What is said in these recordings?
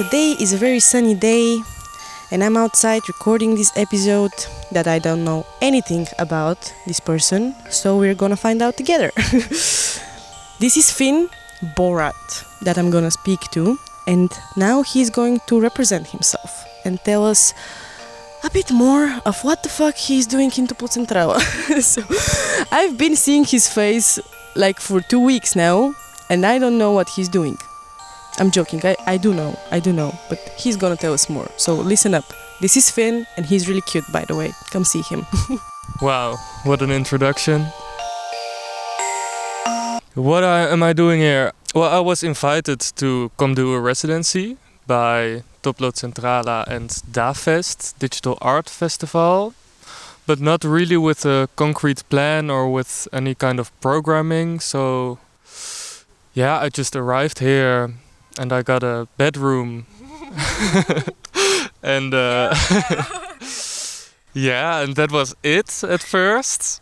Today is a very sunny day, and I'm outside recording this episode that I don't know anything about this person, so we're gonna find out together. this is Finn Borath that I'm gonna speak to, and now he's going to represent himself and tell us a bit more of what the fuck he's doing in Toplocentrala. so I've been seeing his face like for two weeks now, and I don't know what he's doing. I'm joking, I, I do know, I do know, but he's gonna tell us more. So listen up. This is Finn, and he's really cute, by the way. Come see him. Wow, what an introduction. What I, am I doing here? Well, I was invited to come do a residency by Toplocentrala and DAFest, Digital Art Festival, but not really with a concrete plan or with any kind of programming. So, yeah, I just arrived here and I got a bedroom. and uh, yeah, and that was it at first.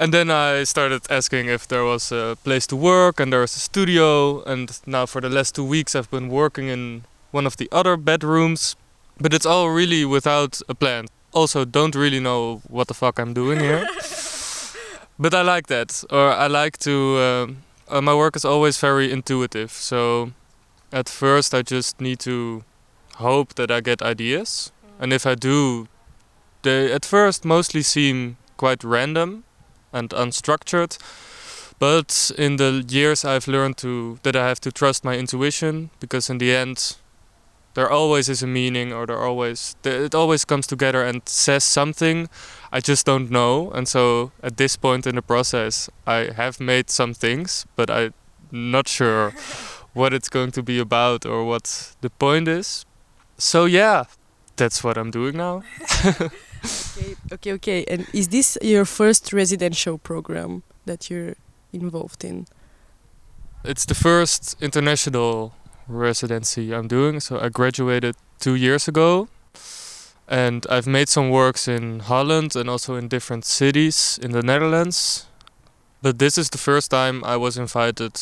And then I started asking if there was a place to work and there was a studio. And now for the last two weeks, I've been working in one of the other bedrooms. But it's all really without a plan. Also, don't really know what the fuck I'm doing here. but I like that. Or I like to. Uh, uh, my work is always very intuitive. So at first, I just need to hope that I get ideas. Mm. And if I do, they at first mostly seem quite random and unstructured. But in the years I've learned to that I have to trust my intuition because in the end there always is a meaning or there always it always comes together and says something I just don't know and so at this point in the process I have made some things but I'm not sure what it's going to be about or what the point is. So yeah, that's what I'm doing now. okay, okay, okay. And is this your first residential program that you're involved in? It's the first international residency I'm doing. So I graduated two years ago. And I've made some works in Holland and also in different cities in the Netherlands. But this is the first time I was invited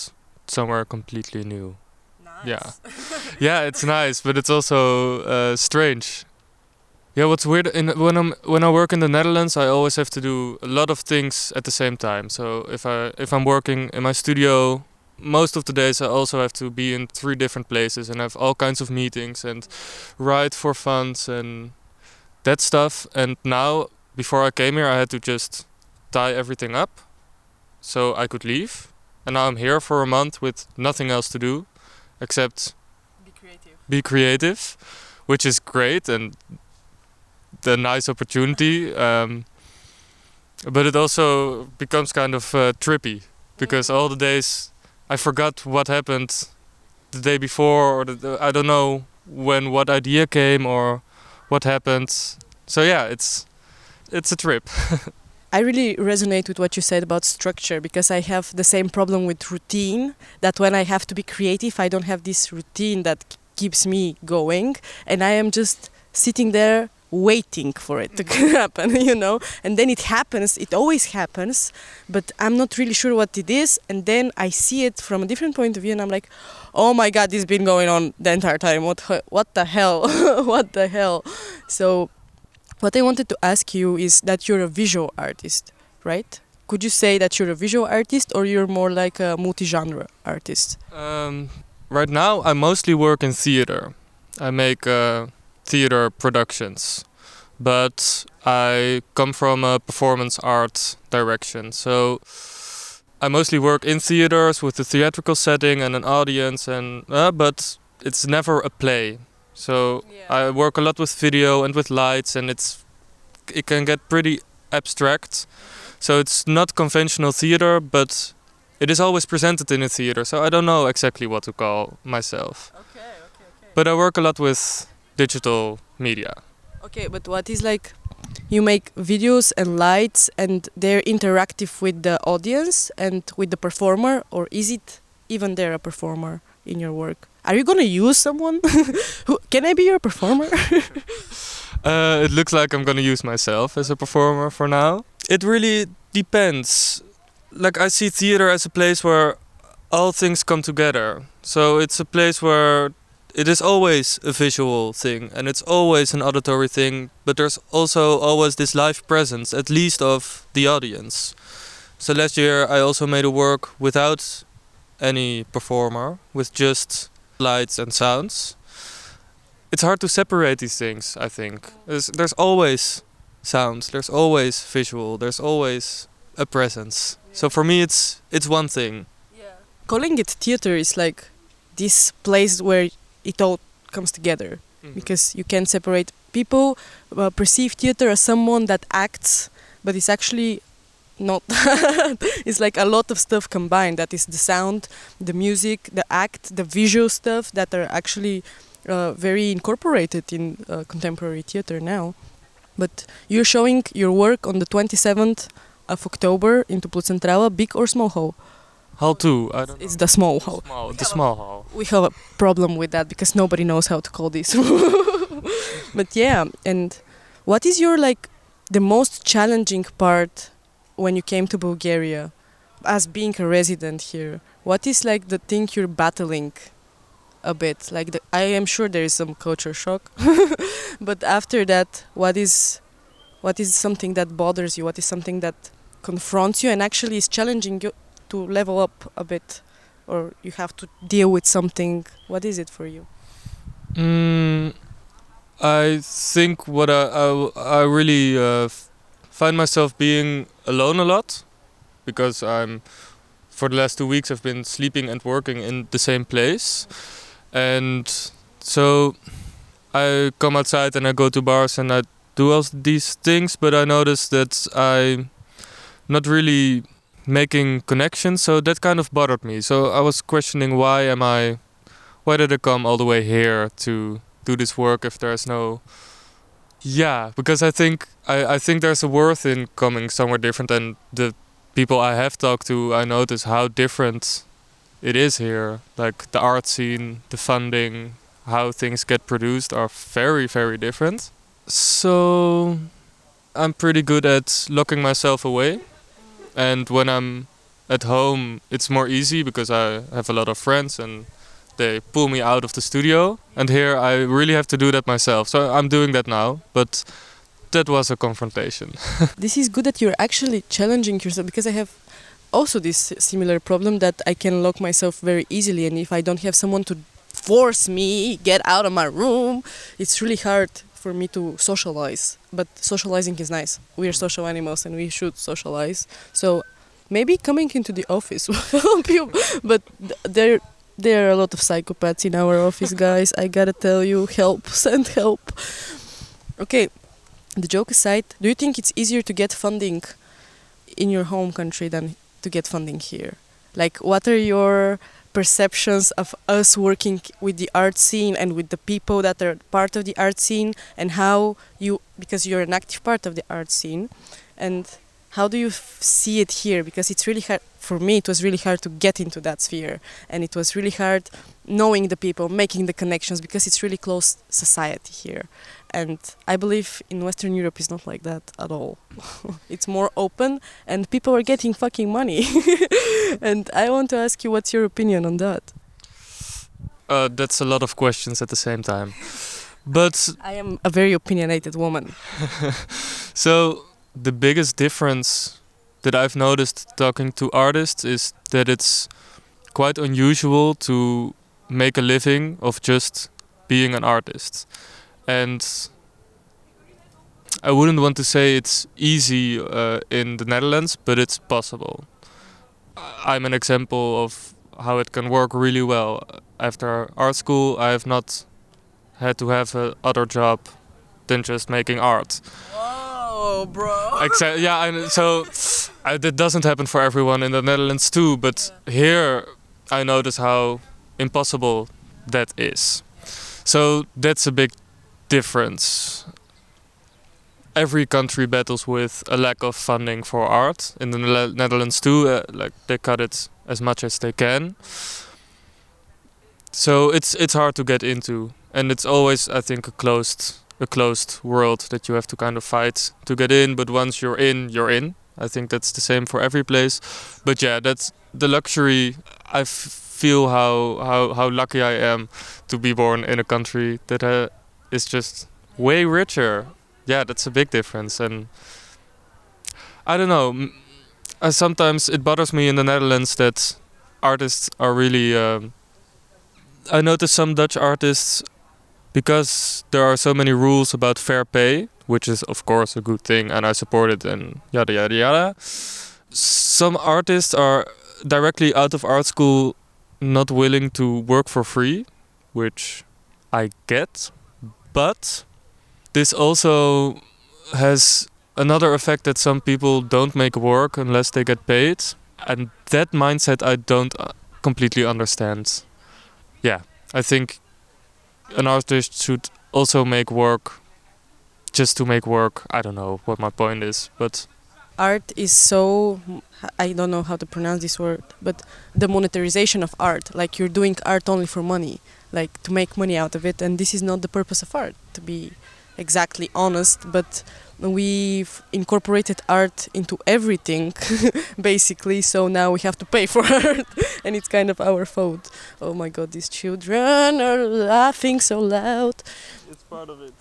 somewhere completely new. Nice. Yeah. yeah, it's nice, but it's also uh, strange. Yeah, what's weird in when I'm when I work in the Netherlands, I always have to do a lot of things at the same time. So if I if I'm working in my studio, most of the days I also have to be in three different places and have all kinds of meetings and write for funds and that stuff. And now, before I came here, I had to just tie everything up so I could leave. And now I'm here for a month with nothing else to do except Be creative. be creative, which is great and the nice opportunity. Um, but it also becomes kind of uh, trippy because all the days I forgot what happened the day before, or the, the- I don't know when what idea came or what happened. So yeah, it's it's a trip. I really resonate with what you said about structure because I have the same problem with routine. That when I have to be creative, I don't have this routine that keeps me going, and I am just sitting there waiting for it to mm-hmm. happen, you know. And then it happens. It always happens, but I'm not really sure what it is. And then I see it from a different point of view, and I'm like, "Oh my God, this has been going on the entire time. What? What the hell? what the hell?" So what I wanted to ask you is that you're a visual artist, right? Could you say that you're a visual artist or you're more like a multi-genre artist? Um, right now, I mostly work in theater. I make uh, theater productions, but I come from a performance art direction. So I mostly work in theaters with a theatrical setting and an audience, and uh, but it's never a play. So I work a lot with video and with lights, and it's it can get pretty abstract. Mm-hmm. So it's not conventional theater, but it is always presented in a theater. So I don't know exactly what to call myself. Okay, okay, okay. But I work a lot with digital media. Okay, but what is like you make videos and lights and they're interactive with the audience and with the performer or is it even there a performer in your work? Are you to use someone? Who, can I be your performer? Uh, it looks like I'm gonna use myself as a performer for now. It really depends. Like I see theater as a place where all things come together. So it's a place where it is always a visual thing and it's always an auditory thing, but there's also always this live presence, at least of the audience. So last year I also made a work without any performer, with just lights and sounds. It's hard to separate these things, I think. There's, there's always sounds, there's always visual, there's always a presence. So for me it's it's one thing. Calling it theater is like this place where it all comes together because you can separate people uh, perceive theater as someone that acts but it's actually not it's like a lot of stuff combined. That is the sound the music the act the visual stuff that are actually uh, very incorporated in uh, contemporary theater now. But you're showing your work on the 27th of october into Centrala, big or small hall? Hall two, I don't it's the small hall. Small, the small hall. we have a problem with that because nobody knows how to call this. But yeah and what is your like the most challenging part when you came to bulgaria as being a resident here what is like the thing you're battling a bit? Like the, i am sure there is some culture shock but after that what is what is something that bothers you? What is something that confronts you and actually is challenging you to level up a bit? Or you have to deal with something? What is it for you? Mm, I think what I I, I really uh, find myself being alone a lot because I'm for the last two weeks I've been sleeping and working in the same place, and so I come outside and I go to bars and I do all these things, but I notice that I'm not really making connections, so that kind of bothered me. So I was questioning why am I why did I come all the way here to do this work if there's no yeah because I think I, I think there's a worth in coming somewhere different and the people I have talked to. I notice how different it is here. Like the art scene the funding how things get produced are very very different. So I'm pretty good at locking myself away. And when I'm at home it's more easy because I have a lot of friends and they pull me out of the studio and here I really have to do that myself. So I'm doing that now but that was a confrontation. This is good that you're actually challenging yourself because I have also this similar problem that I can lock myself very easily and if I don't have someone to force me get out of my room it's really hard for me to socialize. But socializing is nice. We are social animals and we should socialize. So maybe coming into the office will help you but there there are a lot of psychopaths in our office guys. I gotta tell you help send help. Okay the joke aside do you think it's easier to get funding in your home country than to get funding here? Like what are your perceptions of us working with the art scene and with the people that are part of the art scene and how you because you're an active part of the art scene and how do you f- see it here? Because it's really hard for me it was really hard to get into that sphere. And it was really hard knowing the people making the connections because it's really close society here. And i believe in western europe it's not like that at all. It's more open and people are getting fucking money. And i want to ask you what's your opinion on that? Uh, that's a lot of questions at the same time. But i am a very opinionated woman. So the biggest difference that I've noticed talking to artists is that it's quite unusual to make a living of just being an artist. And I wouldn't want to say it's easy uh, in the Netherlands, but it's possible. I'm an example of how it can work really well. After art school, I have not had to have a other job than just making art. Whoa, bro. Exactly. Yeah, so uh, that doesn't happen for everyone in the Netherlands too. But here, I notice how impossible that is. So that's a big difference. Every country battles with a lack of funding for art. In the Netherlands too, uh, like they cut it as much as they can. So it's it's hard to get into, and it's always I think a closed a closed world that you have to kind of fight to get in. But once you're in, you're in. I think that's the same for every place. But yeah, that's the luxury I feel how how how lucky I am to be born in a country that uh, is just way richer. Yeah, that's a big difference, and I don't know. Uh, sometimes it bothers me in the Netherlands that artists are really. Um, I notice some Dutch artists, because there are so many rules about fair pay, which is of course a good thing, and I support it, and yada yada yada. Some artists are directly out of art school not willing to work for free, which I get, but this also has another effect that some people don't make work unless they get paid, and that mindset I don't uh, completely understand. Yeah, I think an artist should also make work just to make work. I don't know what my point is, but art is so I don't know how to pronounce this word, but the monetarization of art, like you're doing art only for money, like to make money out of it, and this is not the purpose of art, to be exactly honest, but we've incorporated art into everything basically so now we have to pay for art and it's kind of our fault oh my god these children are laughing so loud it's part of it.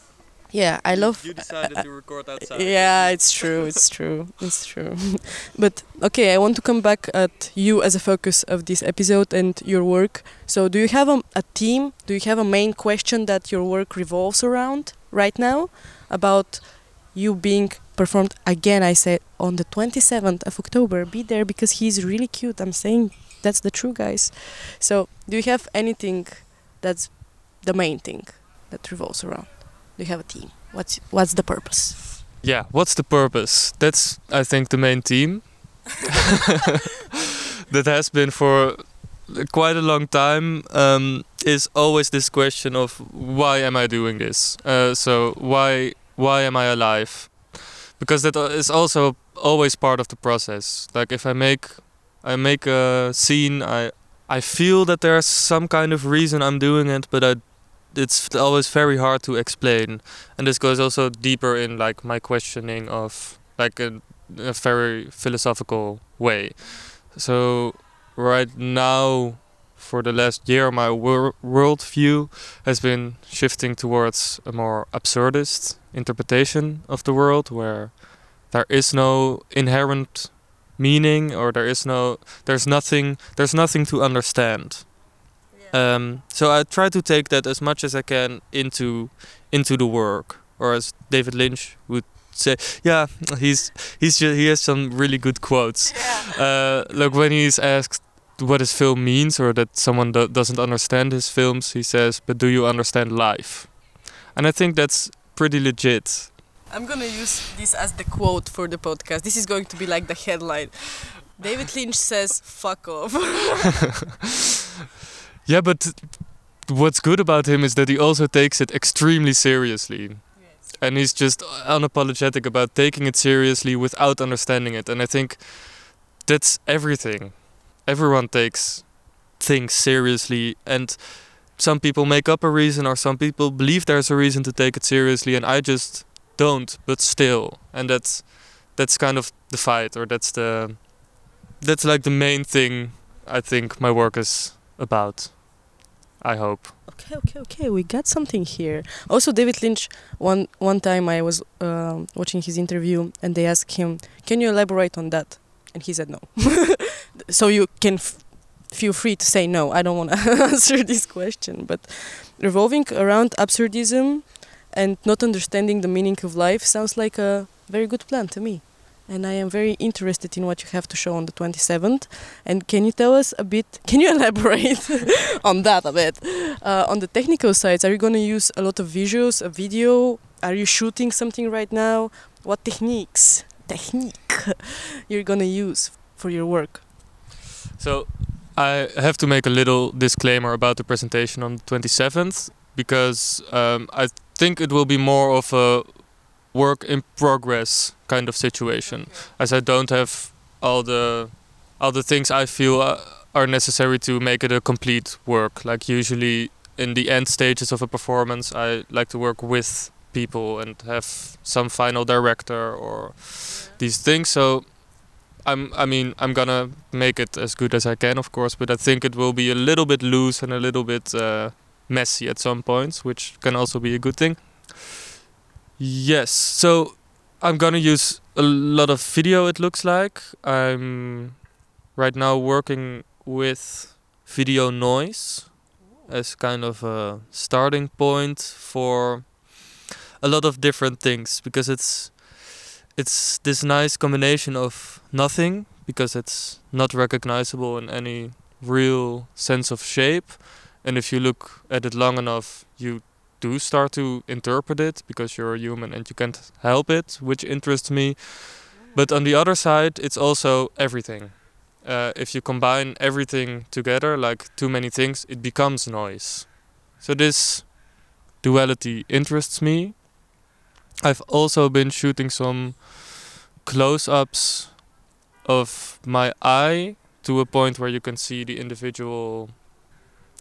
yeah i love you uh, decided uh, to record uh, outside. yeah, it's true. It's true. It's true. but okay, I want to come back at you as a focus of this episode and your work. So, do you have a, a theme? Do you have a main question that your work revolves around right now about you being performed again? I said on the 27th of October. Be there because he's really cute. I'm saying that's the true guys. So, do you have anything that's the main thing that revolves around? Do you have a team What's what's the purpose? Yeah, what's the purpose? That's I think the main theme. that has been for quite a long time um, is always this question of why am I doing this? Uh, so why why am I alive? Because that uh, also always part of the process. Like if I make I make a scene, I I feel that there's some kind of reason I'm doing it, but I it's always very hard to explain and this goes also deeper in like my questioning of like a, a very philosophical way so right now for the last year my wor- worldview has been shifting towards a more absurdist interpretation of the world where there is no inherent meaning or there is no there's nothing there's nothing to understand. Um, so I try to take that as much as I can into into the work, or as David Lynch would say, yeah, he's he's just, he has some really good quotes. Uh, like when he's asked what his film means, or that someone do- doesn't understand his films, he says, "But do you understand life?" And I think that's pretty legit. I'm gonna use this as the quote for the podcast. This is going to be like the headline. David Lynch says, "Fuck off." Yeah, but what's good about him is that he also takes it extremely seriously. And he's just unapologetic about taking it seriously without understanding it. And I think that's everything. Everyone takes things seriously. And some people make up a reason, or some people believe there's a reason to take it seriously. And I just don't, but still. And that's that's kind of the fight, or that's the that's like the main thing I think my work is about. I hope. Okay, okay, okay. We got something here. Also, David Lynch. One one time I was um, watching his interview, and they asked him, "Can you elaborate on that?" And he said no. so you can feel free to say no. I don't want to answer this question, but revolving around absurdism and not understanding the meaning of life sounds like a very good plan to me. And I am very interested in what you have to show on the 27th. And can you tell us a bit? Can you elaborate on that a bit? Uh, on the technical sides, are you going to use a lot of visuals, a video? Are you shooting something right now? What techniques, technique, you're to use for your work? So I have to make a little disclaimer about the presentation on the 27th because um, I think it will be more of a work in progress kind of situation, as I don't have all the all the things I feel uh, are necessary to make it a complete work. Like usually in the end stages of a performance, I like to work with people and have some final director or these things. So I'm I mean I'm gonna make it as good as I can, of course, but I think it will be a little bit loose and a little bit uh, messy at some points, which can also be a good thing. Yes, so I'm gonna use a lot of video. It looks like I'm right now working with video noise as kind of a starting point for a lot of different things because it's it's this nice combination of nothing because it's not recognizable in any real sense of shape. And if you look at it long enough you do start to interpret it because you're a human and you can't help it which interests me. But on the other side it's also everything. Uh, if you combine everything together like too many things it becomes noise. So this duality interests me I've also been shooting some close-ups of my eye to a point where you can see the individual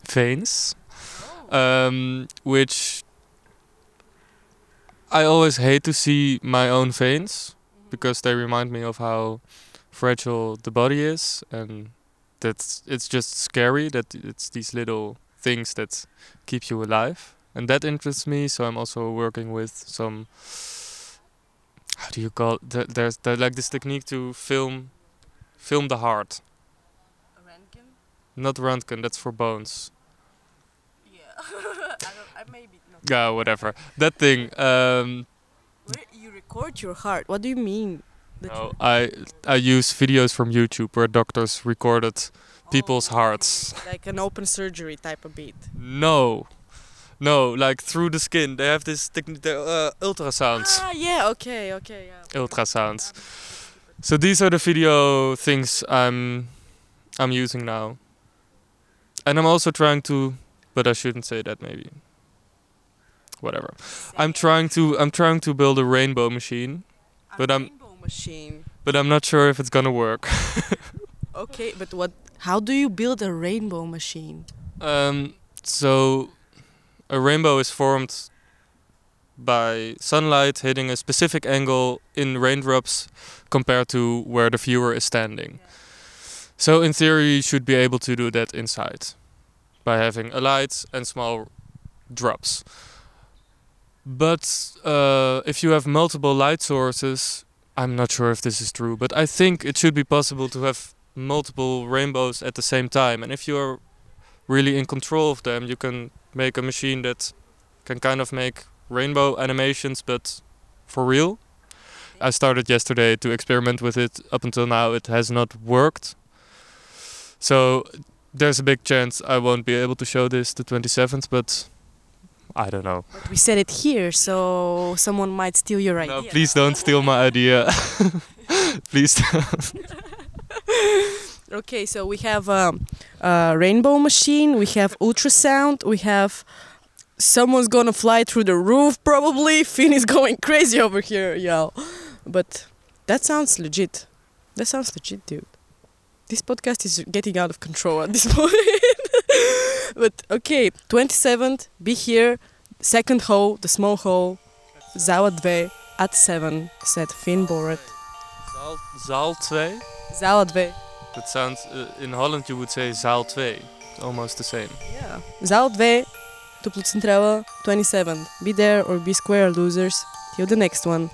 veins, um, which I always hate to see my own veins because they remind me of how fragile the body is, and that's it's just scary that it's these little things that keep you alive and that interests me. So I'm also working with some. How do you call? It? There's there's like this technique to film, film the heart. Röntgen? Not Röntgen. That's for bones. Yeah. I don't, I maybe not. Yeah, whatever. That thing. Um, Where you record your heart? What do you mean? no, you- I I use videos from YouTube where doctors recorded people's Oh, hearts. Like an open surgery type of beat. No, no, like through the skin. They have this technique. Uh, ultrasounds. Ah, yeah. Okay. Okay. Yeah. Ultrasounds. So these are the video things I'm I'm using now. And I'm also trying to but I shouldn't say that maybe. Whatever. I'm trying to I'm trying to build a rainbow machine, A but I'm- rainbow machine. but I'm not sure if it's gonna work. Okay, but what? How do you build a rainbow machine? Um so a rainbow is formed by sunlight hitting a specific angle in raindrops compared to where the viewer is standing. So in theory you should be able to do that inside by having a light and small drops. But uh, if you have multiple light sources, I'm not sure if this is true, but I think it should be possible to have multiple rainbows at the same time. And if you're really in control of them, you can make a machine that can kind of make rainbow animations, but for real. I started yesterday to experiment with it. Up until now, it has not worked. So there's a big chance I won't be able to show this the 27th, but I don't know. But we said it here, so someone might steal your idea. No, please don't steal my idea. please don't. Okay, so we have um, a rainbow machine, we have ultrasound, we have someone's gonna fly through the roof probably. Finn is going crazy over here, y'all. But that sounds legit. That sounds legit, dude. This podcast is getting out of control at this point. but okay, 27th, be here. Second hole, the small hole, Zaal 2 at 7, said Finn Borath. Zaal, zaal 2? Zaal 2. That sounds, uh, in Holland you would say zaal 2. Almost the same. Yeah. Zaal 2, Toplocentrala, 27. Be there or be square, losers. Till the next one.